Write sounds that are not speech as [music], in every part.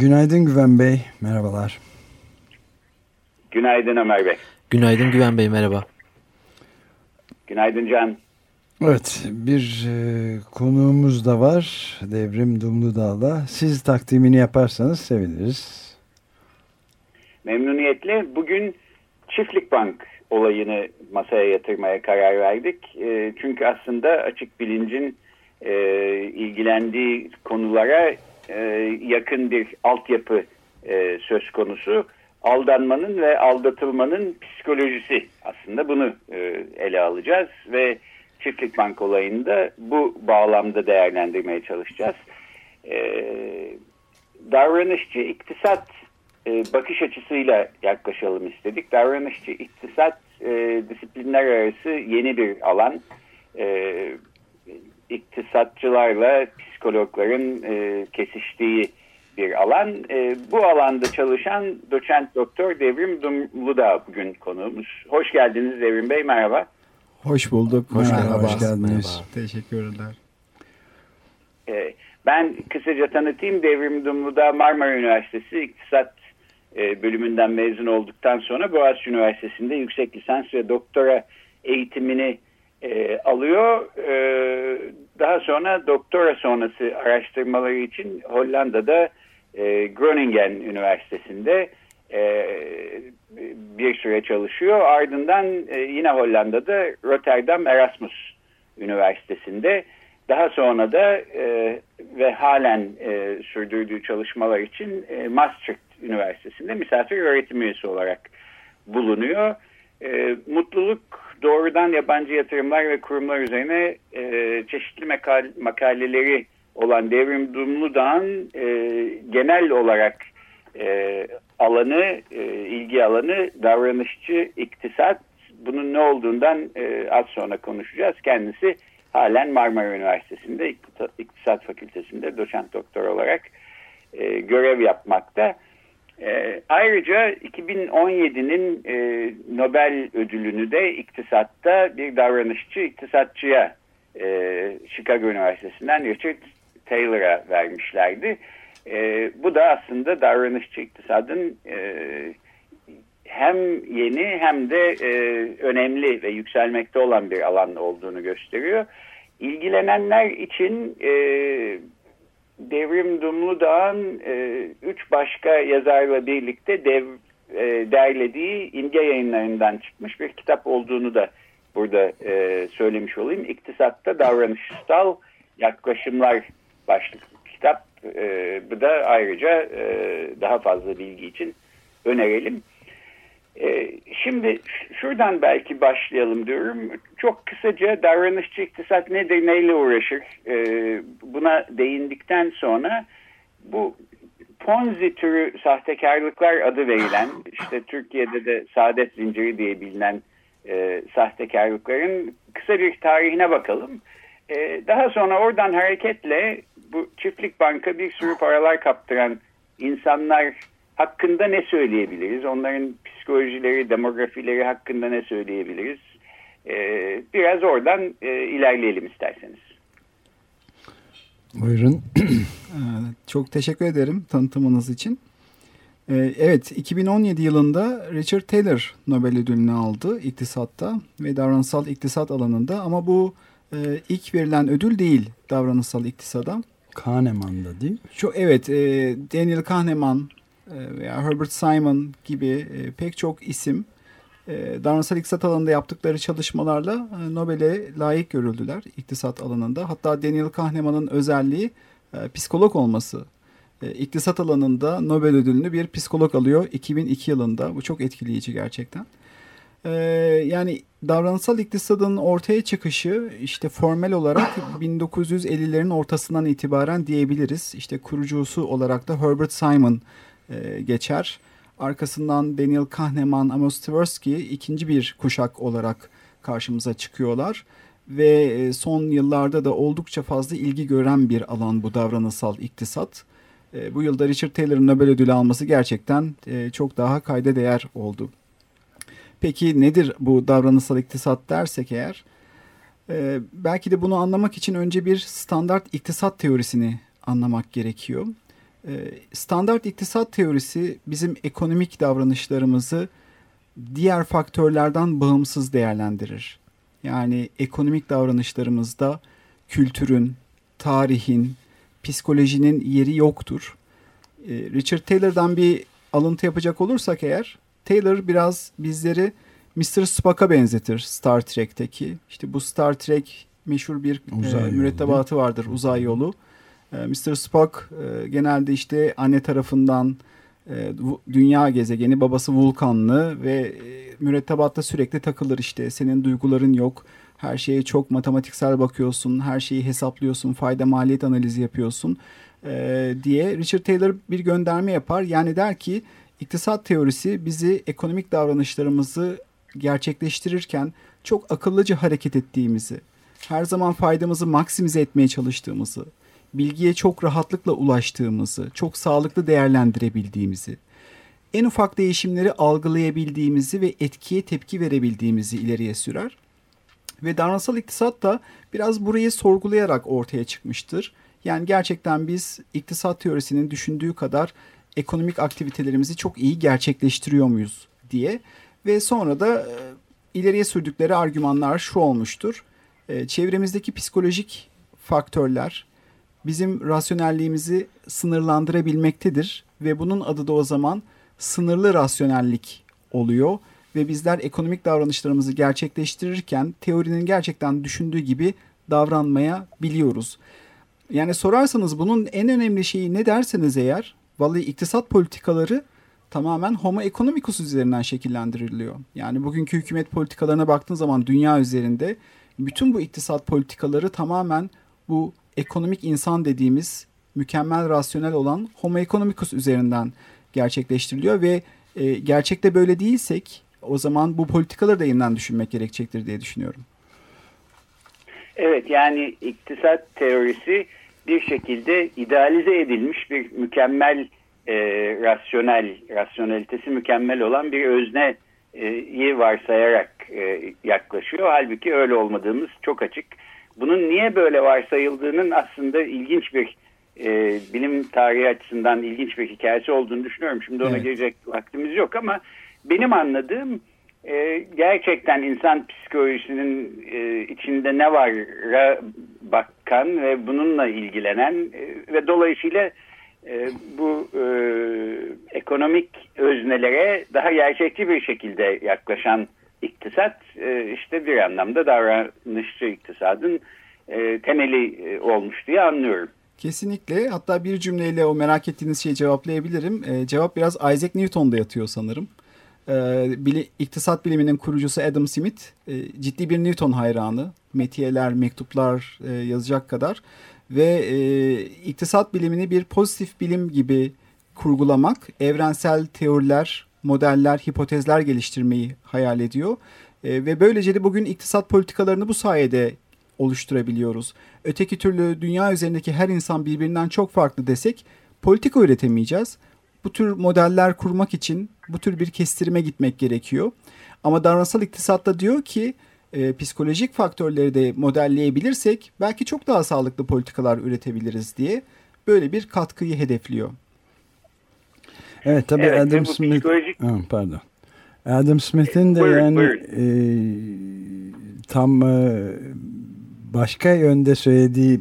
Günaydın Güven Bey, merhabalar. Günaydın Ömer Bey. Günaydın Güven Bey, merhaba. Günaydın Can. Evet, bir e, konuğumuz da var, Devrim Dumludağ'la. Siz takdimini yaparsanız seviniriz. Memnuniyetle. Bugün Çiftlik Bank olayını masaya yatırmaya karar verdik. E, çünkü aslında açık bilincin e, ilgilendiği konulara e, yakın bir altyapı e, söz konusu. Aldanmanın ve aldatılmanın psikolojisi aslında bunu e, ele alacağız ve Çiftlik Bank olayını bu bağlamda değerlendirmeye çalışacağız. E, davranışçı iktisat bakış açısıyla yaklaşalım istedik. Davranışçı iktisat disiplinler arası yeni bir alan. E, iktisatçılarla psikologların e, kesiştiği bir alan. E, bu alanda çalışan doçent doktor Devrim Dumludağ bugün konuğumuz. Hoş geldiniz Devrim Bey, merhaba. Hoş bulduk. Hoş, merhaba, hoş geldiniz. Merhaba. Teşekkürler. E, ben kısaca tanıtayım. Devrim Dumludağ Marmara Üniversitesi İktisat e, bölümünden mezun olduktan sonra Boğaziçi Üniversitesi'nde yüksek lisans ve doktora eğitimini e, alıyor. E, daha sonra doktora sonrası araştırmaları için Hollanda'da e, Groningen Üniversitesi'nde e, bir süre çalışıyor. Ardından e, yine Hollanda'da Rotterdam Erasmus Üniversitesi'nde daha sonra da e, ve halen e, sürdürdüğü çalışmalar için e, Maastricht Üniversitesi'nde misafir öğretim üyesi olarak bulunuyor. E, mutluluk doğrudan yabancı yatırımlar ve kurumlar üzerine e, çeşitli makal makaleleri olan Devrim Dumludağ'ın e, genel olarak e, alanı, e, ilgi alanı davranışçı iktisat. Bunun ne olduğundan e, az sonra konuşacağız. Kendisi halen Marmara Üniversitesi'nde İktisat Fakültesi'nde doçent doktor olarak e, görev yapmakta. E, ayrıca 2017'nin e, Nobel ödülünü de iktisatta bir davranışçı iktisatçıya e, Chicago Üniversitesi'nden Richard Taylor'a vermişlerdi. E, bu da aslında davranışçı iktisadın e, hem yeni hem de e, önemli ve yükselmekte olan bir alan olduğunu gösteriyor. İlgilenenler için e, Devrim Dumludağ'ın e, üç başka yazarla birlikte dev, e, derlediği imge yayınlarından çıkmış bir kitap olduğunu da burada e, söylemiş olayım. İktisatta davranışsal yaklaşımlar başlıklı kitap. E, bu da ayrıca e, daha fazla bilgi için önerelim. E, şimdi şuradan belki başlayalım diyorum. Çok kısaca davranışçı iktisat nedir, neyle uğraşır? E, buna değindikten sonra bu Ponzi türü sahtekarlıklar adı verilen, işte Türkiye'de de saadet zinciri diye bilinen e, sahtekarlıkların kısa bir tarihine bakalım. E, daha sonra oradan hareketle bu çiftlik banka bir sürü paralar kaptıran insanlar hakkında ne söyleyebiliriz? Onların psikolojileri, demografileri hakkında ne söyleyebiliriz? Ee, biraz oradan e, ilerleyelim isterseniz. Buyurun. [clears throat] Çok teşekkür ederim tanıtımınız için. Ee, evet, 2017 yılında Richard Taylor Nobel ödülünü aldı iktisatta ve davranışsal iktisat alanında ama bu e, ilk verilen ödül değil davranışsal iktisada. Kahneman'da değil mi? Çok, evet, e, Daniel Kahneman veya Herbert Simon gibi e, pek çok isim e, davranışsal iktisat alanında yaptıkları çalışmalarla e, Nobel'e layık görüldüler iktisat alanında. Hatta Daniel Kahneman'ın özelliği e, psikolog olması. E, iktisat alanında Nobel ödülünü bir psikolog alıyor 2002 yılında. Bu çok etkileyici gerçekten. Yani davranışsal iktisadın ortaya çıkışı işte formel olarak [coughs] 1950'lerin ortasından itibaren diyebiliriz. İşte kurucusu olarak da Herbert Simon e, geçer. Arkasından Daniel Kahneman, Amos Tversky ikinci bir kuşak olarak karşımıza çıkıyorlar. Ve e, son yıllarda da oldukça fazla ilgi gören bir alan bu davranışsal iktisat. E, bu yılda Richard Taylor'ın Nobel ödülü alması gerçekten e, çok daha kayda değer oldu. Peki nedir bu davranışsal iktisat dersek eğer? belki de bunu anlamak için önce bir standart iktisat teorisini anlamak gerekiyor. Standart iktisat teorisi bizim ekonomik davranışlarımızı diğer faktörlerden bağımsız değerlendirir. Yani ekonomik davranışlarımızda kültürün, tarihin, psikolojinin yeri yoktur. Ee, Richard Taylor'dan bir alıntı yapacak olursak eğer, Taylor biraz bizleri Mr. Spock'a benzetir Star Trek'teki. İşte bu Star Trek meşhur bir e, mürettebatı vardır, uzay yolu. E, Mr. Spock e, genelde işte anne tarafından e, dünya gezegeni, babası vulkanlı ve e, mürettebatta sürekli takılır işte. Senin duyguların yok. Her şeye çok matematiksel bakıyorsun. Her şeyi hesaplıyorsun. Fayda maliyet analizi yapıyorsun diye Richard Taylor bir gönderme yapar. Yani der ki iktisat teorisi bizi ekonomik davranışlarımızı gerçekleştirirken çok akıllıca hareket ettiğimizi, her zaman faydamızı maksimize etmeye çalıştığımızı, bilgiye çok rahatlıkla ulaştığımızı, çok sağlıklı değerlendirebildiğimizi, en ufak değişimleri algılayabildiğimizi ve etkiye tepki verebildiğimizi ileriye sürer. Ve davranışsal iktisat da biraz burayı sorgulayarak ortaya çıkmıştır. Yani gerçekten biz iktisat teorisinin düşündüğü kadar ekonomik aktivitelerimizi çok iyi gerçekleştiriyor muyuz diye. Ve sonra da e, ileriye sürdükleri argümanlar şu olmuştur. E, çevremizdeki psikolojik faktörler bizim rasyonelliğimizi sınırlandırabilmektedir ve bunun adı da o zaman sınırlı rasyonellik oluyor ve bizler ekonomik davranışlarımızı gerçekleştirirken teorinin gerçekten düşündüğü gibi davranmaya biliyoruz. Yani sorarsanız bunun en önemli şeyi ne derseniz eğer vallahi iktisat politikaları tamamen homo economicus üzerinden şekillendiriliyor. Yani bugünkü hükümet politikalarına baktığın zaman dünya üzerinde bütün bu iktisat politikaları tamamen bu ekonomik insan dediğimiz mükemmel rasyonel olan homo economicus üzerinden gerçekleştiriliyor ve e, gerçekte böyle değilsek o zaman bu politikaları da yeniden düşünmek gerekecektir diye düşünüyorum. Evet yani iktisat teorisi bir şekilde idealize edilmiş bir mükemmel e, rasyonel, rasyonelitesi mükemmel olan bir özneyi varsayarak e, yaklaşıyor. Halbuki öyle olmadığımız çok açık. Bunun niye böyle varsayıldığının aslında ilginç bir e, bilim tarihi açısından ilginç bir hikayesi olduğunu düşünüyorum. Şimdi ona evet. girecek vaktimiz yok ama benim anladığım e, gerçekten insan psikolojisinin e, içinde ne var bakan ve bununla ilgilenen e, ve dolayısıyla e, bu e, ekonomik öznelere daha gerçekçi bir şekilde yaklaşan iktisat e, işte bir anlamda davranışçı iktisadın e, temeli e, olmuş diye anlıyorum. Kesinlikle. Hatta bir cümleyle o merak ettiğiniz şeyi cevaplayabilirim. E, cevap biraz Isaac Newton'da yatıyor sanırım. E, bili, iktisat biliminin kurucusu Adam Smith e, ciddi bir Newton hayranı. Metiyeler, mektuplar e, yazacak kadar. Ve e, iktisat bilimini bir pozitif bilim gibi kurgulamak, evrensel teoriler, modeller, hipotezler geliştirmeyi hayal ediyor. E, ve böylece de bugün iktisat politikalarını bu sayede oluşturabiliyoruz. Öteki türlü dünya üzerindeki her insan birbirinden çok farklı desek politika üretemeyeceğiz. Bu tür modeller kurmak için bu tür bir kestirime gitmek gerekiyor. Ama davranışsal iktisatta diyor ki e, psikolojik faktörleri de modelleyebilirsek belki çok daha sağlıklı politikalar üretebiliriz diye böyle bir katkıyı hedefliyor. Evet tabii evet, Adam Smith psikolojik... ha, pardon. Adam Smith'in de buyurun, yani buyurun. E, tam e, başka yönde söylediği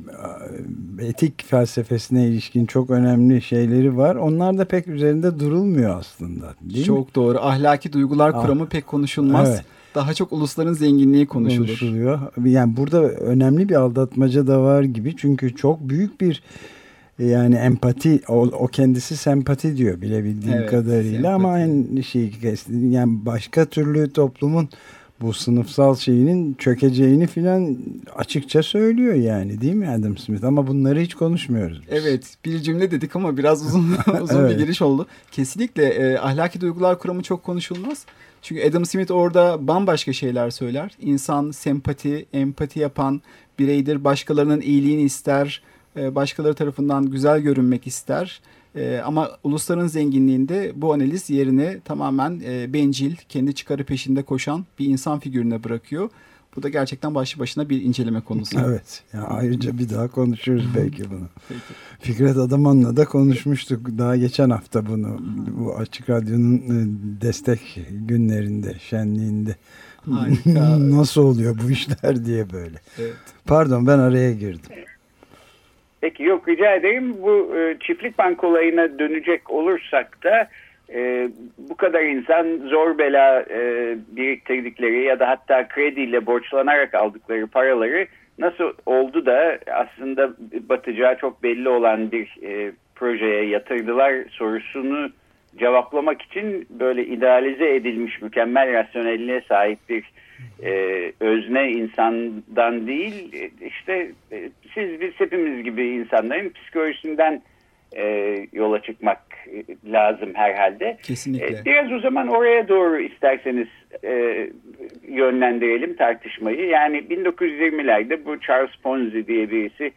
etik felsefesine ilişkin çok önemli şeyleri var. Onlar da pek üzerinde durulmuyor aslında. Değil çok mi? doğru. Ahlaki duygular ah, kuramı pek konuşulmaz. Evet. Daha çok ulusların zenginliği konuşulur. Konuşuluyor. Yani burada önemli bir aldatmaca da var gibi. Çünkü çok büyük bir yani empati o, o kendisi sempati diyor bilebildiğim evet, kadarıyla sempati. ama aynı şeyi yani başka türlü toplumun bu sınıfsal şeyinin çökeceğini filan açıkça söylüyor yani değil mi Adam Smith? Ama bunları hiç konuşmuyoruz. Biz. Evet bir cümle dedik ama biraz uzun [laughs] uzun evet. bir giriş oldu. Kesinlikle e, ahlaki duygular kuramı çok konuşulmaz. Çünkü Adam Smith orada bambaşka şeyler söyler. İnsan sempati, empati yapan bireydir. Başkalarının iyiliğini ister. E, başkaları tarafından güzel görünmek ister e, ama ulusların zenginliğinde bu analiz yerine tamamen e, bencil, kendi çıkarı peşinde koşan bir insan figürüne bırakıyor. Bu da gerçekten başlı başına bir inceleme konusu. Evet. Ya ayrıca bir daha konuşuruz belki bunu. [laughs] Peki. Fikret Adaman'la da konuşmuştuk daha geçen hafta bunu. Bu Açık Radyo'nun destek günlerinde, şenliğinde. Harika. [laughs] Nasıl oluyor bu işler diye böyle. Evet. Pardon ben araya girdim. Peki yok rica ederim. Bu e, çiftlik bank olayına dönecek olursak da e, bu kadar insan zor bela e, biriktirdikleri ya da hatta krediyle borçlanarak aldıkları paraları nasıl oldu da aslında batacağı çok belli olan bir e, projeye yatırdılar sorusunu cevaplamak için böyle idealize edilmiş mükemmel rasyonelliğe sahip bir e, özne insandan değil işte e, siz biz hepimiz gibi insanların psikolojisinden e, yola çıkmak lazım herhalde. Kesinlikle. E, biraz o zaman oraya doğru isterseniz e, yönlendirelim tartışmayı. Yani 1920'lerde bu Charles Ponzi diye birisi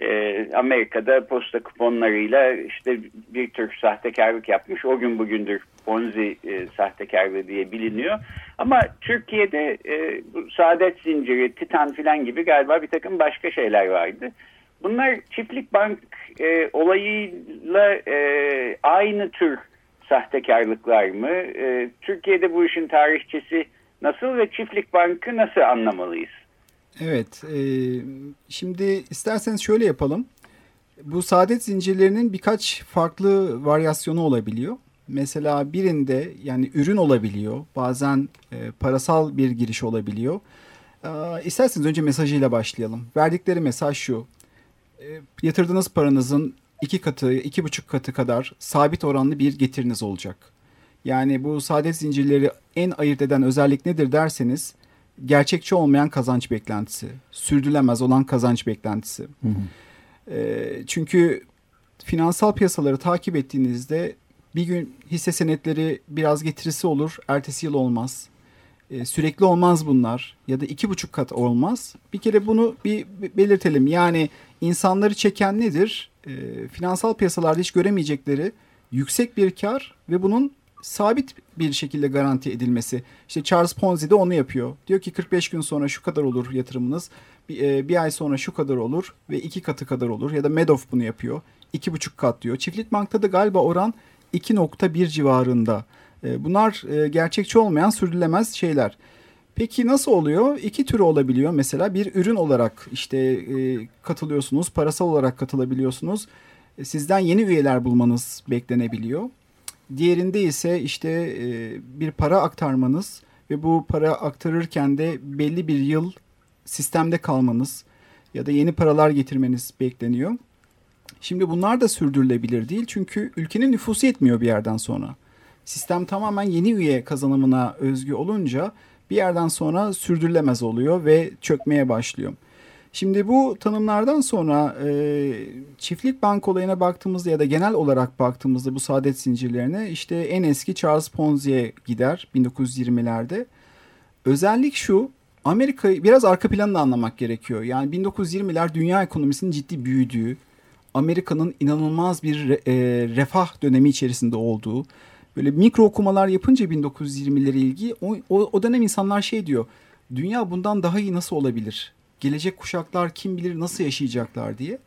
e, Amerika'da posta kuponlarıyla işte bir tür sahtekarlık yapmış. O gün bugündür Ponzi e, sahtekarlığı diye biliniyor. Ama Türkiye'de e, bu saadet zinciri, titan filan gibi galiba bir takım başka şeyler vardı. Bunlar çiftlik bank e, olayıyla e, aynı tür sahtekarlıklar mı? E, Türkiye'de bu işin tarihçesi nasıl ve çiftlik bankı nasıl anlamalıyız? Evet, e, şimdi isterseniz şöyle yapalım. Bu saadet zincirlerinin birkaç farklı varyasyonu olabiliyor. Mesela birinde yani ürün olabiliyor, bazen e, parasal bir giriş olabiliyor. E, isterseniz önce mesajıyla başlayalım. Verdikleri mesaj şu, e, yatırdığınız paranızın iki katı, iki buçuk katı kadar sabit oranlı bir getiriniz olacak. Yani bu saadet zincirleri en ayırt eden özellik nedir derseniz gerçekçi olmayan kazanç beklentisi, sürdürülemez olan kazanç beklentisi. Hı hı. E, çünkü finansal piyasaları takip ettiğinizde bir gün hisse senetleri biraz getirisi olur, ertesi yıl olmaz. E, sürekli olmaz bunlar ya da iki buçuk kat olmaz. Bir kere bunu bir belirtelim. Yani insanları çeken nedir? E, finansal piyasalarda hiç göremeyecekleri yüksek bir kar ve bunun sabit bir şekilde garanti edilmesi. İşte Charles Ponzi de onu yapıyor. Diyor ki 45 gün sonra şu kadar olur yatırımınız. Bir, e, bir ay sonra şu kadar olur ve iki katı kadar olur. Ya da Madoff bunu yapıyor. iki buçuk kat diyor. Çiftlik Bank'ta da galiba oran 2.1 civarında. E, bunlar e, gerçekçi olmayan sürdürülemez şeyler. Peki nasıl oluyor? İki türü olabiliyor. Mesela bir ürün olarak işte e, katılıyorsunuz, parasal olarak katılabiliyorsunuz. E, sizden yeni üyeler bulmanız beklenebiliyor. Diğerinde ise işte e, bir para aktarmanız ve bu para aktarırken de belli bir yıl sistemde kalmanız ya da yeni paralar getirmeniz bekleniyor. Şimdi bunlar da sürdürülebilir değil çünkü ülkenin nüfusu yetmiyor bir yerden sonra. Sistem tamamen yeni üye kazanımına özgü olunca bir yerden sonra sürdürülemez oluyor ve çökmeye başlıyor. Şimdi bu tanımlardan sonra e, çiftlik bank olayına baktığımızda ya da genel olarak baktığımızda bu saadet zincirlerine işte en eski Charles Ponzi'ye gider 1920'lerde. Özellik şu Amerika'yı biraz arka planını anlamak gerekiyor. Yani 1920'ler dünya ekonomisinin ciddi büyüdüğü, Amerika'nın inanılmaz bir e, refah dönemi içerisinde olduğu, böyle mikro okumalar yapınca 1920'lere ilgi o, o, o dönem insanlar şey diyor. Dünya bundan daha iyi nasıl olabilir? Gelecek kuşaklar kim bilir nasıl yaşayacaklar diye.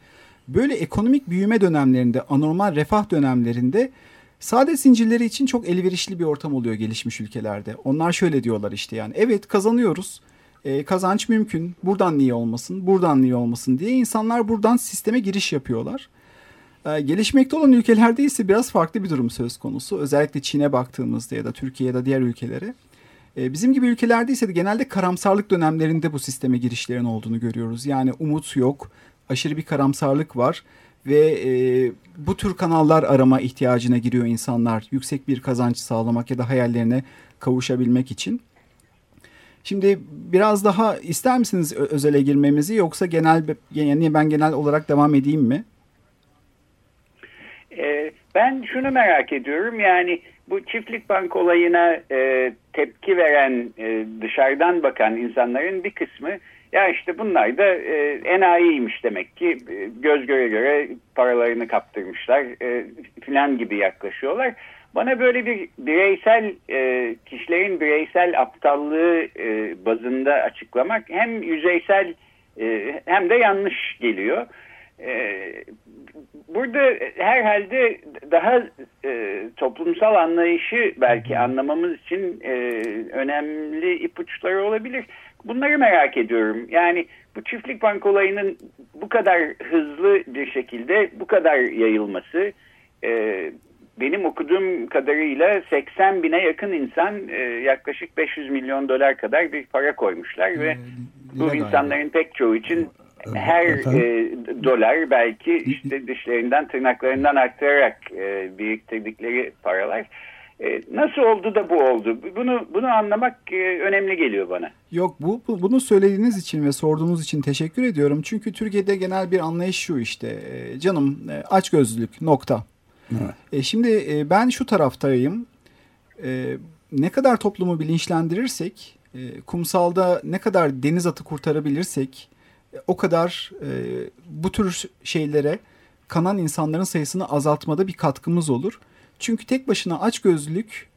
Böyle ekonomik büyüme dönemlerinde, anormal refah dönemlerinde sade zincirleri için çok elverişli bir ortam oluyor gelişmiş ülkelerde. Onlar şöyle diyorlar işte yani evet kazanıyoruz. E, kazanç mümkün. Buradan niye olmasın? Buradan niye olmasın diye insanlar buradan sisteme giriş yapıyorlar. E, gelişmekte olan ülkelerde ise biraz farklı bir durum söz konusu. Özellikle Çin'e baktığımızda ya da Türkiye ya da diğer ülkelere. E, bizim gibi ülkelerde ise de genelde karamsarlık dönemlerinde bu sisteme girişlerin olduğunu görüyoruz. Yani umut yok, aşırı bir karamsarlık var ve e, bu tür kanallar arama ihtiyacına giriyor insanlar yüksek bir kazanç sağlamak ya da hayallerine kavuşabilmek için. Şimdi biraz daha ister misiniz özele girmemizi yoksa genel yani ben genel olarak devam edeyim mi? Ee, ben şunu merak ediyorum yani bu çiftlik bank olayına e, tepki veren e, dışarıdan bakan insanların bir kısmı ya işte bunlar da e, enayiymiş demek ki e, göz göre göre paralarını kaptırmışlar e, filan gibi yaklaşıyorlar. Bana böyle bir bireysel e, kişilerin bireysel aptallığı e, bazında açıklamak hem yüzeysel e, hem de yanlış geliyor. E, burada herhalde daha e, toplumsal anlayışı belki anlamamız için e, önemli ipuçları olabilir. Bunları merak ediyorum. Yani bu çiftlik bank olayının bu kadar hızlı bir şekilde bu kadar yayılması e, benim okuduğum kadarıyla 80 bine yakın insan e, yaklaşık 500 milyon dolar kadar bir para koymuşlar ee, ve bu insanların pek çoğu için her e, dolar belki işte dişlerinden tırnaklarından aktararak e, biriktirdikleri paralar. E, nasıl oldu da bu oldu? Bunu bunu anlamak e, önemli geliyor bana. Yok bu, bu bunu söylediğiniz için ve sorduğunuz için teşekkür ediyorum. Çünkü Türkiye'de genel bir anlayış şu işte e, canım e, açgözlülük nokta. Evet. E, şimdi e, ben şu taraftayım. E, ne kadar toplumu bilinçlendirirsek, e, kumsalda ne kadar deniz atı kurtarabilirsek, o kadar e, bu tür şeylere kanan insanların sayısını azaltmada bir katkımız olur. Çünkü tek başına açgözlülük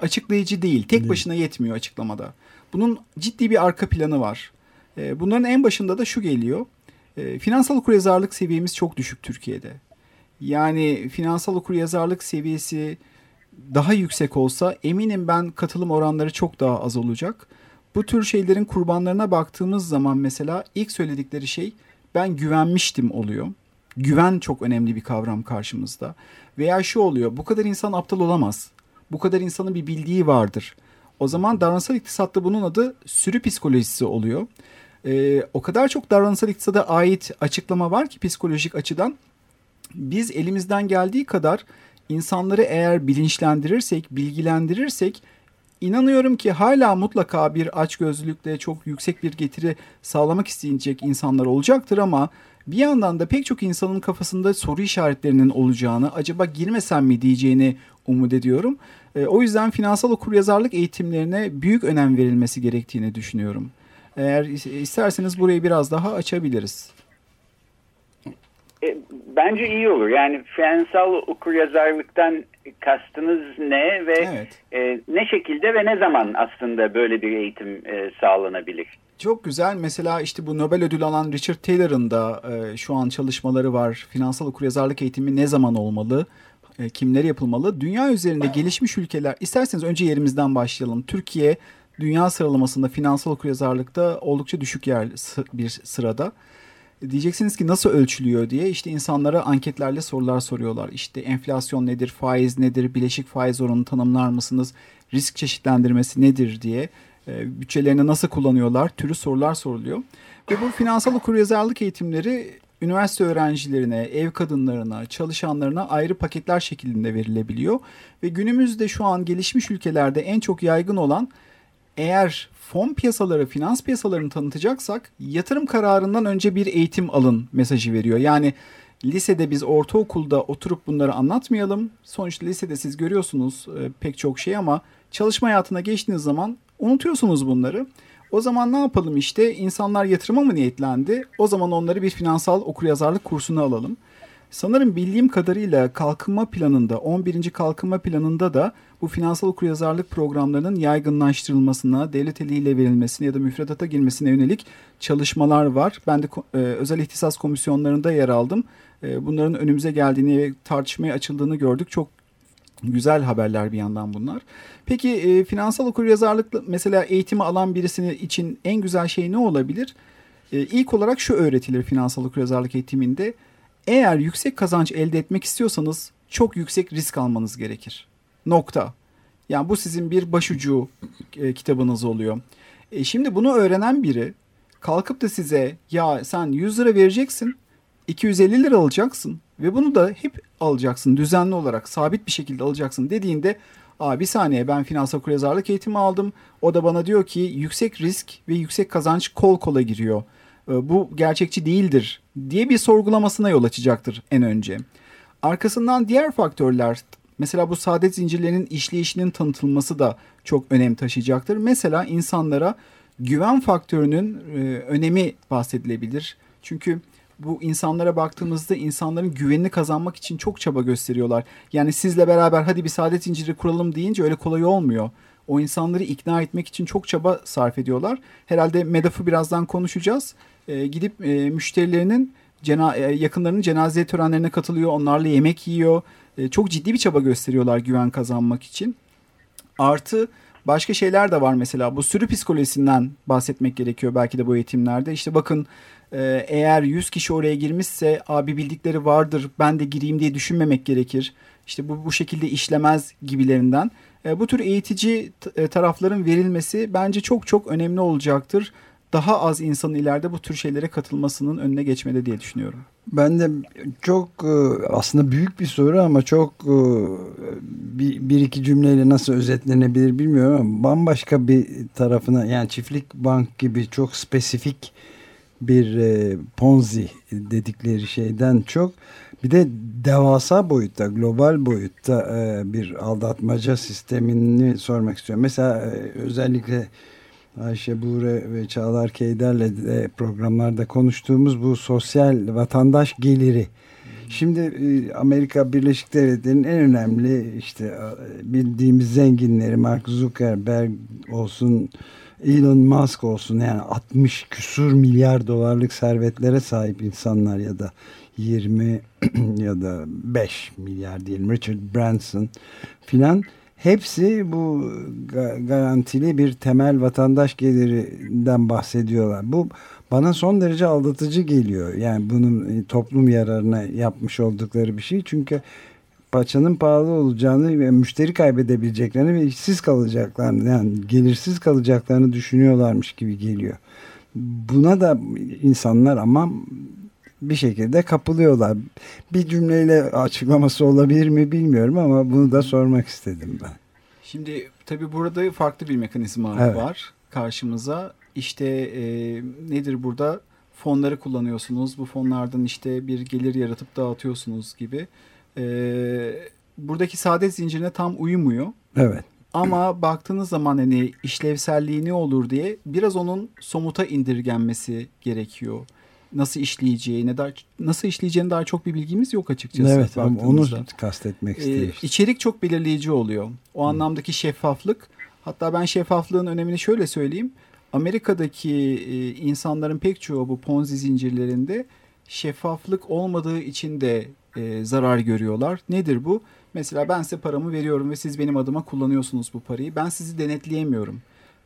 açıklayıcı değil. Tek değil. başına yetmiyor açıklamada. Bunun ciddi bir arka planı var. E, bunların en başında da şu geliyor. E, finansal okuryazarlık seviyemiz çok düşük Türkiye'de. Yani finansal okuryazarlık seviyesi daha yüksek olsa eminim ben katılım oranları çok daha az olacak. Bu tür şeylerin kurbanlarına baktığımız zaman mesela ilk söyledikleri şey ben güvenmiştim oluyor. Güven çok önemli bir kavram karşımızda. Veya şu oluyor bu kadar insan aptal olamaz. Bu kadar insanın bir bildiği vardır. O zaman davranışsal iktisatta bunun adı sürü psikolojisi oluyor. Ee, o kadar çok davranışsal iktisada ait açıklama var ki psikolojik açıdan biz elimizden geldiği kadar insanları eğer bilinçlendirirsek, bilgilendirirsek inanıyorum ki hala mutlaka bir açgözlülükle çok yüksek bir getiri sağlamak isteyecek insanlar olacaktır ama bir yandan da pek çok insanın kafasında soru işaretlerinin olacağını, acaba girmesem mi diyeceğini umut ediyorum. E, o yüzden finansal okuryazarlık eğitimlerine büyük önem verilmesi gerektiğini düşünüyorum. Eğer isterseniz burayı biraz daha açabiliriz. E, bence iyi olur. Yani finansal okuryazarlıktan kastınız ne ve evet. e, ne şekilde ve ne zaman aslında böyle bir eğitim e, sağlanabilir? Çok güzel. Mesela işte bu Nobel ödülü alan Richard Taylor'ın da e, şu an çalışmaları var. Finansal okuryazarlık eğitimi ne zaman olmalı? E, kimlere yapılmalı? Dünya üzerinde gelişmiş ülkeler, isterseniz önce yerimizden başlayalım. Türkiye dünya sıralamasında finansal okuryazarlıkta oldukça düşük yer bir sırada. Diyeceksiniz ki nasıl ölçülüyor diye işte insanlara anketlerle sorular soruyorlar. İşte enflasyon nedir, faiz nedir, bileşik faiz oranını tanımlar mısınız, risk çeşitlendirmesi nedir diye e, bütçelerini nasıl kullanıyorlar türü sorular soruluyor. Ve bu finansal okuryazarlık eğitimleri üniversite öğrencilerine, ev kadınlarına, çalışanlarına ayrı paketler şeklinde verilebiliyor. Ve günümüzde şu an gelişmiş ülkelerde en çok yaygın olan eğer fon piyasaları, finans piyasalarını tanıtacaksak yatırım kararından önce bir eğitim alın mesajı veriyor. Yani lisede biz ortaokulda oturup bunları anlatmayalım. Sonuçta lisede siz görüyorsunuz e, pek çok şey ama çalışma hayatına geçtiğiniz zaman unutuyorsunuz bunları. O zaman ne yapalım işte insanlar yatırıma mı niyetlendi? O zaman onları bir finansal okuryazarlık kursuna alalım. Sanırım bildiğim kadarıyla kalkınma planında 11. kalkınma planında da bu finansal okuryazarlık programlarının yaygınlaştırılmasına, devlet eliyle verilmesine ya da müfredata girmesine yönelik çalışmalar var. Ben de e, özel ihtisas komisyonlarında yer aldım. E, bunların önümüze geldiğini ve tartışmaya açıldığını gördük. Çok güzel haberler bir yandan bunlar. Peki e, finansal okuryazarlık mesela eğitimi alan birisinin için en güzel şey ne olabilir? E, ilk olarak şu öğretilir finansal okuryazarlık eğitiminde eğer yüksek kazanç elde etmek istiyorsanız çok yüksek risk almanız gerekir. Nokta. Yani bu sizin bir başucu e, kitabınız oluyor. E, şimdi bunu öğrenen biri kalkıp da size ya sen 100 lira vereceksin 250 lira alacaksın ve bunu da hep alacaksın düzenli olarak sabit bir şekilde alacaksın dediğinde Aa, bir saniye ben finansal okuryazarlık eğitimi aldım. O da bana diyor ki yüksek risk ve yüksek kazanç kol kola giriyor. Ee, bu gerçekçi değildir diye bir sorgulamasına yol açacaktır en önce. Arkasından diğer faktörler mesela bu saadet zincirlerinin işleyişinin tanıtılması da çok önem taşıyacaktır. Mesela insanlara güven faktörünün e, önemi bahsedilebilir. Çünkü bu insanlara baktığımızda insanların güvenini kazanmak için çok çaba gösteriyorlar. Yani sizle beraber hadi bir saadet zinciri kuralım deyince öyle kolay olmuyor. O insanları ikna etmek için çok çaba sarf ediyorlar. Herhalde MEDAF'ı birazdan konuşacağız. E, gidip e, müşterilerinin cena e, yakınlarının cenaze törenlerine katılıyor. Onlarla yemek yiyor. E, çok ciddi bir çaba gösteriyorlar güven kazanmak için. Artı başka şeyler de var mesela. Bu sürü psikolojisinden bahsetmek gerekiyor belki de bu eğitimlerde. İşte bakın e, eğer 100 kişi oraya girmişse abi bildikleri vardır ben de gireyim diye düşünmemek gerekir. İşte bu bu şekilde işlemez gibilerinden. E, bu tür eğitici e, tarafların verilmesi bence çok çok önemli olacaktır. Daha az insanın ileride bu tür şeylere katılmasının önüne geçmede diye düşünüyorum. Ben de çok e, aslında büyük bir soru ama çok bir, iki cümleyle nasıl özetlenebilir bilmiyorum bambaşka bir tarafına yani çiftlik bank gibi çok spesifik bir ponzi dedikleri şeyden çok bir de devasa boyutta, global boyutta e, bir aldatmaca sistemini sormak istiyorum. Mesela e, özellikle Ayşe Buğre ve Çağlar Keyder'le de programlarda konuştuğumuz bu sosyal vatandaş geliri. Şimdi e, Amerika Birleşik Devletleri'nin en önemli işte bildiğimiz zenginleri Mark Zuckerberg olsun, Elon Musk olsun yani 60 küsur milyar dolarlık servetlere sahip insanlar ya da 20 [clears throat] ya da 5 milyar diyelim Richard Branson filan hepsi bu garantili bir temel vatandaş gelirinden bahsediyorlar. Bu bana son derece aldatıcı geliyor. Yani bunun e, toplum yararına yapmış oldukları bir şey. Çünkü paçanın pahalı olacağını ve müşteri kaybedebileceklerini ve işsiz kalacaklarını yani gelirsiz kalacaklarını düşünüyorlarmış gibi geliyor. Buna da insanlar ama bir şekilde kapılıyorlar. Bir cümleyle açıklaması olabilir mi bilmiyorum ama bunu da sormak istedim ben. Şimdi tabii burada farklı bir mekanizma evet. var karşımıza. İşte e, nedir burada? Fonları kullanıyorsunuz. Bu fonlardan işte bir gelir yaratıp dağıtıyorsunuz gibi. E, buradaki saadet zincirine tam uymuyor. Evet. Ama baktığınız zaman hani işlevselliği ne olur diye biraz onun somuta indirgenmesi gerekiyor nasıl işleyeceği, ne daha nasıl işleyeceğine dair çok bir bilgimiz yok açıkçası. Evet, onu kastetmek istedim. Ee, içerik çok belirleyici oluyor. O hmm. anlamdaki şeffaflık. Hatta ben şeffaflığın önemini şöyle söyleyeyim. Amerika'daki e, insanların pek çoğu bu Ponzi zincirlerinde şeffaflık olmadığı için de e, zarar görüyorlar. Nedir bu? Mesela ben size paramı veriyorum ve siz benim adıma kullanıyorsunuz bu parayı. Ben sizi denetleyemiyorum.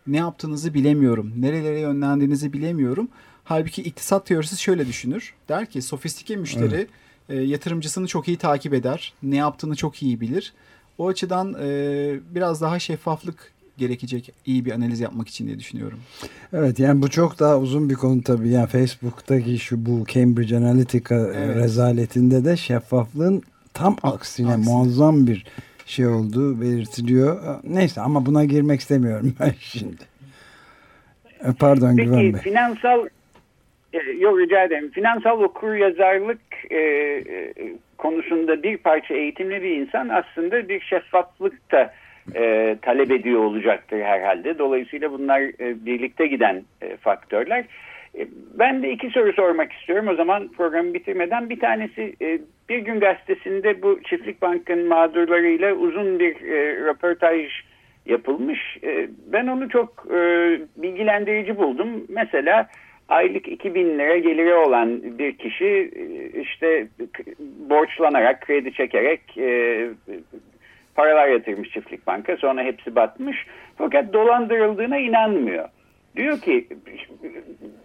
Ne yaptığınızı bilemiyorum. Nerelere yönlendiğinizi bilemiyorum. Halbuki iktisat teorisi şöyle düşünür. Der ki sofistike müşteri evet. e, yatırımcısını çok iyi takip eder. Ne yaptığını çok iyi bilir. O açıdan e, biraz daha şeffaflık gerekecek iyi bir analiz yapmak için diye düşünüyorum. Evet yani bu çok daha uzun bir konu tabii. Yani Facebook'taki şu bu Cambridge Analytica e, evet. rezaletinde de şeffaflığın tam aksine, aksine muazzam bir şey olduğu belirtiliyor. Neyse ama buna girmek istemiyorum [laughs] ben şimdi. E, pardon Peki, Güven Bey. finansal e, yok rica ederim. Finansal okur yazarlık e, e, konusunda bir parça eğitimli bir insan aslında bir şeffaflık da e, talep ediyor olacaktır herhalde. Dolayısıyla bunlar e, birlikte giden e, faktörler. E, ben de iki soru sormak istiyorum. O zaman programı bitirmeden bir tanesi e, bir gün gazetesinde bu Çiftlik Bank'ın mağdurlarıyla uzun bir e, röportaj yapılmış. E, ben onu çok e, bilgilendirici buldum. Mesela aylık 2000 lira geliri olan bir kişi e, işte borçlanarak, kredi çekerek e, paralar yatırmış çiftlik banka. Sonra hepsi batmış. Fakat dolandırıldığına inanmıyor. Diyor ki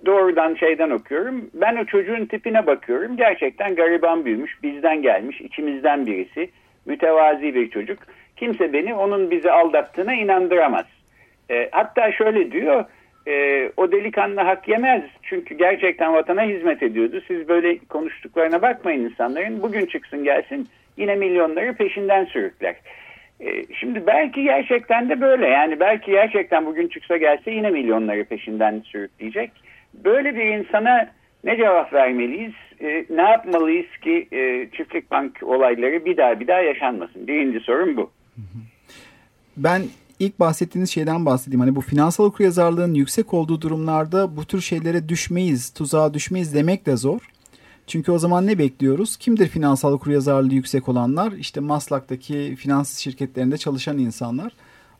doğrudan şeyden okuyorum. Ben o çocuğun tipine bakıyorum. Gerçekten gariban büyümüş. Bizden gelmiş. içimizden birisi. Mütevazi bir çocuk. Kimse beni onun bizi aldattığına inandıramaz. E, hatta şöyle diyor e, o delikanlı hak yemez. Çünkü gerçekten vatana hizmet ediyordu. Siz böyle konuştuklarına bakmayın insanların. Bugün çıksın gelsin yine milyonları peşinden sürükler. E, şimdi belki gerçekten de böyle. Yani belki gerçekten bugün çıksa gelse yine milyonları peşinden sürükleyecek. Böyle bir insana ne cevap vermeliyiz? E, ne yapmalıyız ki e, çiftlik bank olayları bir daha bir daha yaşanmasın? Birinci sorun bu. Ben ilk bahsettiğiniz şeyden bahsedeyim. Hani bu finansal okuryazarlığın yüksek olduğu durumlarda bu tür şeylere düşmeyiz, tuzağa düşmeyiz demek de zor. Çünkü o zaman ne bekliyoruz? Kimdir finansal okuryazarlığı yüksek olanlar? İşte Maslak'taki finans şirketlerinde çalışan insanlar.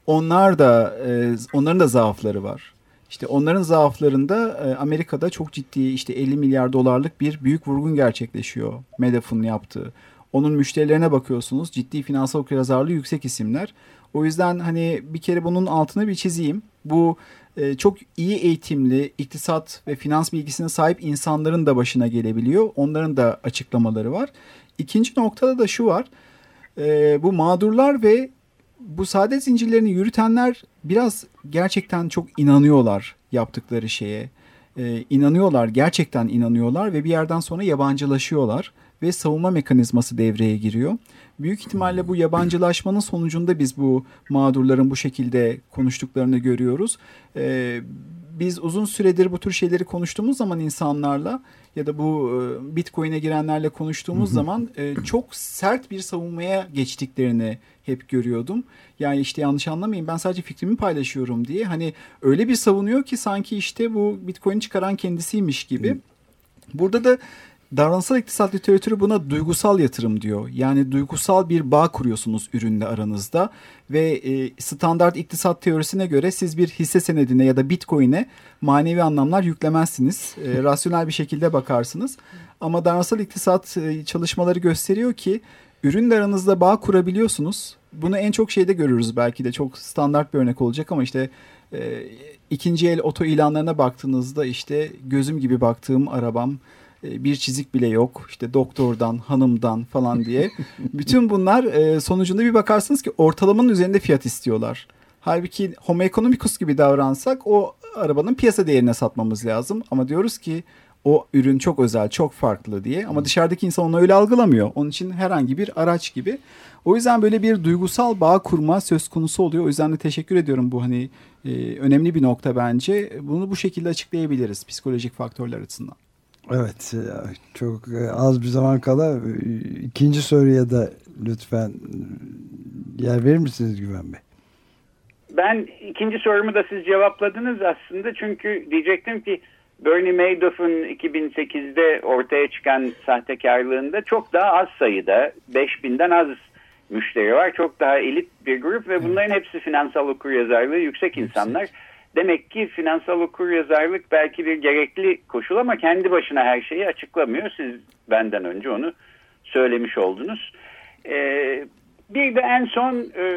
Onlar da e, onların da zaafları var. İşte onların zaaflarında e, Amerika'da çok ciddi işte 50 milyar dolarlık bir büyük vurgun gerçekleşiyor. Medafon'un yaptığı. Onun müşterilerine bakıyorsunuz ciddi finansal okuryazarlığı yüksek isimler. O yüzden hani bir kere bunun altını bir çizeyim. Bu e, çok iyi eğitimli, iktisat ve finans bilgisine sahip insanların da başına gelebiliyor. Onların da açıklamaları var. İkinci noktada da şu var. E, bu mağdurlar ve bu saadet zincirlerini yürütenler biraz gerçekten çok inanıyorlar yaptıkları şeye. E, inanıyorlar, gerçekten inanıyorlar ve bir yerden sonra yabancılaşıyorlar ve savunma mekanizması devreye giriyor. Büyük ihtimalle bu yabancılaşmanın sonucunda biz bu mağdurların bu şekilde konuştuklarını görüyoruz. Ee, biz uzun süredir bu tür şeyleri konuştuğumuz zaman insanlarla ya da bu e, Bitcoin'e girenlerle konuştuğumuz zaman e, çok sert bir savunmaya geçtiklerini hep görüyordum. Yani işte yanlış anlamayın ben sadece fikrimi paylaşıyorum diye hani öyle bir savunuyor ki sanki işte bu Bitcoin'i çıkaran kendisiymiş gibi. Burada da davranışsal iktisat literatürü buna duygusal yatırım diyor. Yani duygusal bir bağ kuruyorsunuz ürünle aranızda ve e, standart iktisat teorisine göre siz bir hisse senedine ya da bitcoin'e manevi anlamlar yüklemezsiniz. E, [laughs] rasyonel bir şekilde bakarsınız. Ama davranışsal iktisat e, çalışmaları gösteriyor ki ürünle aranızda bağ kurabiliyorsunuz. Bunu en çok şeyde görürüz belki de çok standart bir örnek olacak ama işte e, ikinci el oto ilanlarına baktığınızda işte gözüm gibi baktığım arabam bir çizik bile yok. İşte doktordan, hanımdan falan diye. [laughs] Bütün bunlar e, sonucunda bir bakarsınız ki ortalamanın üzerinde fiyat istiyorlar. Halbuki homo economicus gibi davransak o arabanın piyasa değerine satmamız lazım. Ama diyoruz ki o ürün çok özel, çok farklı diye. Ama dışarıdaki insan onu öyle algılamıyor. Onun için herhangi bir araç gibi. O yüzden böyle bir duygusal bağ kurma söz konusu oluyor. O yüzden de teşekkür ediyorum bu hani e, önemli bir nokta bence. Bunu bu şekilde açıklayabiliriz psikolojik faktörler açısından. Evet çok e, az bir zaman kala e, ikinci soruya da lütfen yer verir misiniz Güven Bey? Ben ikinci sorumu da siz cevapladınız aslında çünkü diyecektim ki Bernie Madoff'un 2008'de ortaya çıkan sahtekarlığında çok daha az sayıda 5000'den az müşteri var. Çok daha elit bir grup ve bunların hepsi finansal okuryazarlığı yüksek insanlar. Demek ki finansal okuryazarlık belki bir gerekli koşul ama kendi başına her şeyi açıklamıyor. Siz benden önce onu söylemiş oldunuz. Ee, bir de en son e,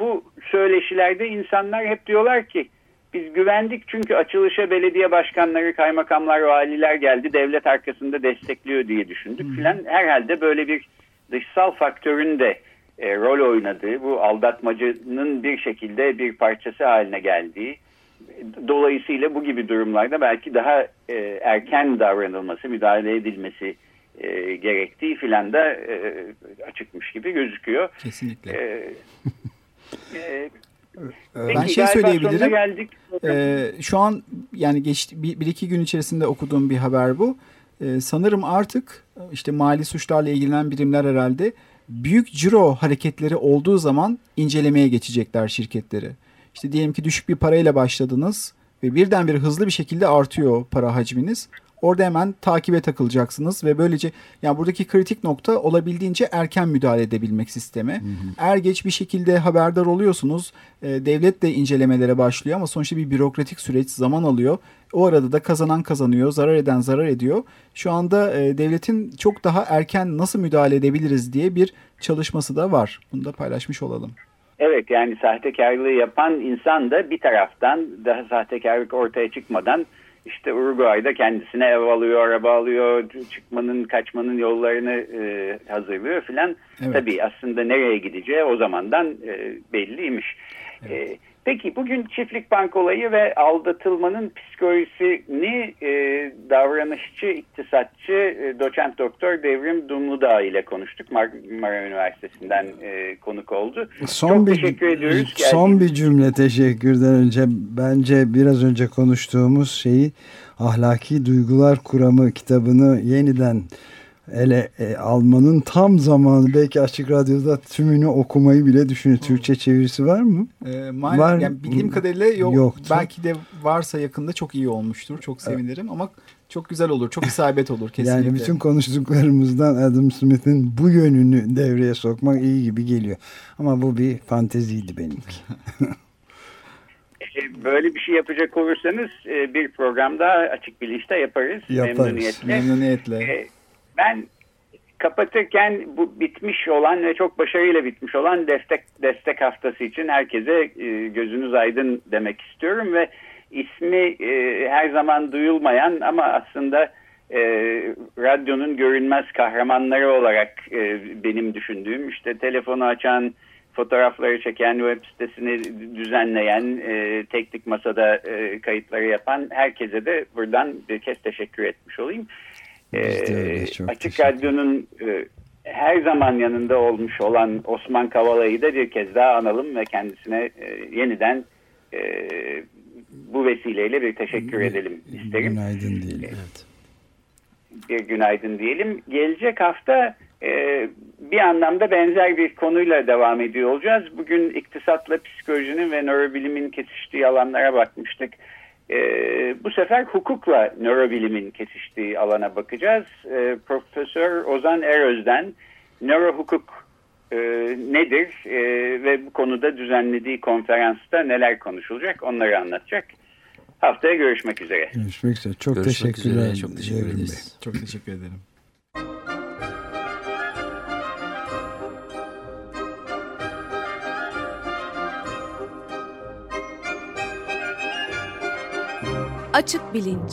bu söyleşilerde insanlar hep diyorlar ki biz güvendik çünkü açılışa belediye başkanları, kaymakamlar, valiler geldi devlet arkasında destekliyor diye düşündük hmm. filan. Herhalde böyle bir dışsal faktörün de e, rol oynadığı, bu aldatmacının bir şekilde bir parçası haline geldiği, dolayısıyla bu gibi durumlarda belki daha e, erken davranılması, müdahale edilmesi e, gerektiği filan da e, açıkmış gibi gözüküyor. Kesinlikle. E, [laughs] e, ben şey söyleyebilirim. Geldik. Ee, şu an yani geçti bir, bir iki gün içerisinde okuduğum bir haber bu. Ee, sanırım artık işte mali suçlarla ilgilenen birimler herhalde büyük ciro hareketleri olduğu zaman incelemeye geçecekler şirketleri. İşte diyelim ki düşük bir parayla başladınız ve birdenbire hızlı bir şekilde artıyor para hacminiz. Orada hemen takibe takılacaksınız ve böylece yani buradaki kritik nokta olabildiğince erken müdahale edebilmek sisteme. Hı hı. Er geç bir şekilde haberdar oluyorsunuz. E, devlet de incelemelere başlıyor ama sonuçta bir bürokratik süreç zaman alıyor. O arada da kazanan kazanıyor, zarar eden zarar ediyor. Şu anda e, devletin çok daha erken nasıl müdahale edebiliriz diye bir çalışması da var. Bunu da paylaşmış olalım. Evet yani sahtekarlığı yapan insan da bir taraftan daha sahtekarlık ortaya çıkmadan işte Uruguay'da kendisine ev alıyor, araba alıyor, çıkmanın, kaçmanın yollarını e, hazırlıyor filan. Evet. Tabii aslında nereye gideceği o zamandan e, belliymiş. Evet. E, Peki bugün çiftlik bank olayı ve aldatılmanın psikolojisini e, davranışçı, iktisatçı e, doçent doktor Devrim Dumludağ ile konuştuk. Marmara Üniversitesi'nden e, konuk oldu. Son Çok bir, teşekkür ediyoruz. Son bir cümle teşekkürden önce bence biraz önce konuştuğumuz şeyi ahlaki duygular kuramı kitabını yeniden ele e, almanın tam zamanı belki açık radyoda tümünü okumayı bile düşünüyor. Türkçe çevirisi var mı? E, var. Yani bildiğim kadarıyla yok. Yoktu. Belki de varsa yakında çok iyi olmuştur. Çok sevinirim evet. ama çok güzel olur. Çok isabet olur [laughs] kesinlikle. Yani bütün konuştuklarımızdan Adam Smith'in bu yönünü devreye sokmak iyi gibi geliyor. Ama bu bir fanteziydi benimki. [laughs] E, böyle bir şey yapacak olursanız e, bir programda açık bilinçte yaparız. Yaparız. Memnuniyetle. Memnuniyetle ben kapatırken bu bitmiş olan ve çok başarıyla bitmiş olan destek destek haftası için herkese e, gözünüz aydın demek istiyorum ve ismi e, her zaman duyulmayan ama aslında e, radyonun görünmez kahramanları olarak e, benim düşündüğüm işte telefonu açan fotoğrafları çeken web sitesini düzenleyen e, teknik masada e, kayıtları yapan herkese de buradan bir kez teşekkür etmiş olayım. Ee, Açık Radyo'nun e, her zaman yanında olmuş olan Osman Kavala'yı da bir kez daha analım ve kendisine e, yeniden e, bu vesileyle bir teşekkür edelim isterim. Günaydın diyelim. Evet. Bir günaydın diyelim. Gelecek hafta e, bir anlamda benzer bir konuyla devam ediyor olacağız. Bugün iktisatla psikolojinin ve nörobilimin kesiştiği alanlara bakmıştık. E, bu sefer hukukla nörobilimin kesiştiği alana bakacağız. E, Profesör Ozan Eröz'den nörohukuk e, nedir e, ve bu konuda düzenlediği konferansta neler konuşulacak onları anlatacak. Haftaya görüşmek üzere. Görüşmek üzere. Çok görüşmek teşekkürler. Üzere. Çok teşekkür ederiz. Çok teşekkür ederim. Açık Bilinç